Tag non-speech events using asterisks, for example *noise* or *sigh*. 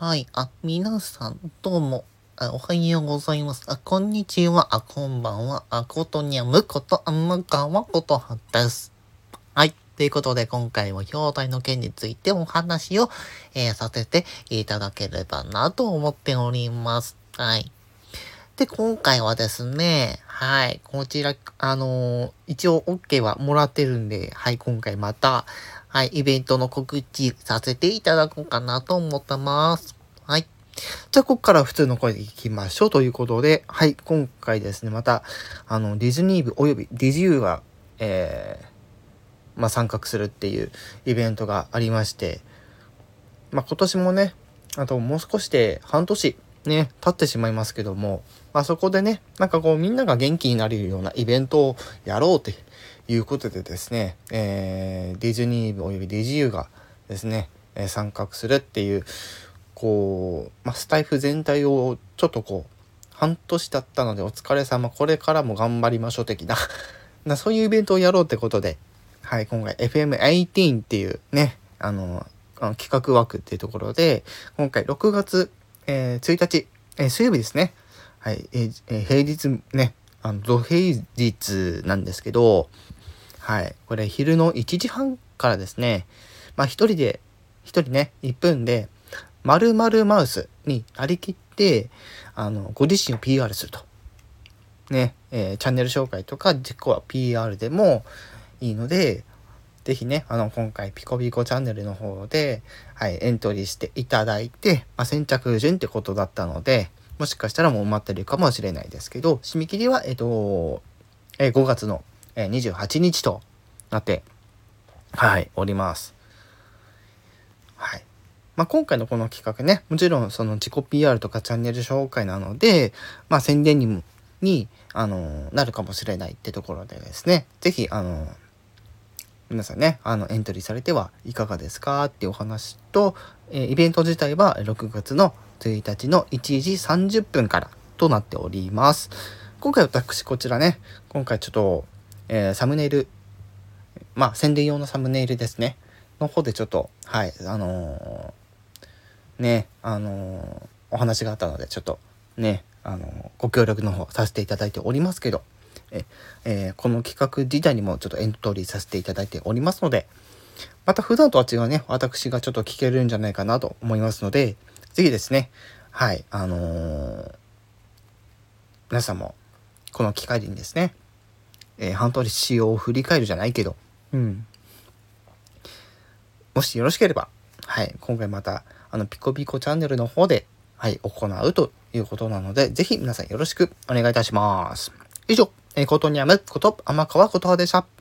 はい。あ、皆さん、どうも、あおはようございます。あ、こんにちは。あ、こんばんは。あ、ことにゃむこと、あんまかわことはです。はい。ということで、今回は表題の件についてお話を、えー、させていただければなと思っております。はい。で、今回はですね、はい、こちら、あのー、一応 OK はもらってるんで、はい、今回また、はい、イベントの告知させていただこうかなと思ってます。はい。じゃあ、ここから普通の声でいきましょうということで、はい、今回ですね、また、あの、ディズニー部及びディズユーが、えー、まあ、参画するっていうイベントがありまして、まあ、今年もね、あともう少しで半年ね、経ってしまいますけども、まあ、そこでね、なんかこうみんなが元気になるようなイベントをやろうっていうことでですね、えー、ディズニーおよびディズユーがですね、えー、参画するっていう、こう、まあ、スタイフ全体をちょっとこう、半年経ったのでお疲れ様、これからも頑張りましょう的な *laughs* な、そういうイベントをやろうってことで、はい、今回 FM18 っていうね、あの、あの企画枠っていうところで、今回6月、えー、1日、えー、水曜日ですね。はい、えー、平日ね、あの、土平日なんですけど、はい。これ昼の1時半からですね、まあ一人で、一人ね、1分で、まるマウスになりきって、あの、ご自身を PR すると。ね、えー、チャンネル紹介とか自己は PR でもいいので、ぜひね、あの、今回ピコピコチャンネルの方で、はい、エントリーしていただいて、まあ、先着順ってことだったので、もしかしたらもう埋まってるかもしれないですけど、締め切りは、えっと、え5月のえ28日となって、はい、おります。はい。まあ、今回のこの企画ね、もちろんその自己 PR とかチャンネル紹介なので、まあ、宣伝にも、に、あの、なるかもしれないってところでですね、是非あの、皆さんね、あの、エントリーされてはいかがですかっていうお話と、えー、イベント自体は6月の1日の1時30分からとなっております。今回私こちらね、今回ちょっと、えー、サムネイル、まあ宣伝用のサムネイルですね、の方でちょっと、はい、あのー、ね、あの、お話があったので、ちょっとね、あのご協力の方させていただいておりますけど、ええー、この企画自体にもちょっとエントリーさせていただいておりますので、また普段とは違うね、私がちょっと聞けるんじゃないかなと思いますので、ぜひですね、はい、あのー、皆さんも、この機会にですね、えー、半年使用を振り返るじゃないけど、うん。もしよろしければ、はい、今回また、あの、ピコピコチャンネルの方で、はい、行うということなので、ぜひ皆さんよろしくお願いいたします。以上、えー、ことにゃむこと、天川ことはでした。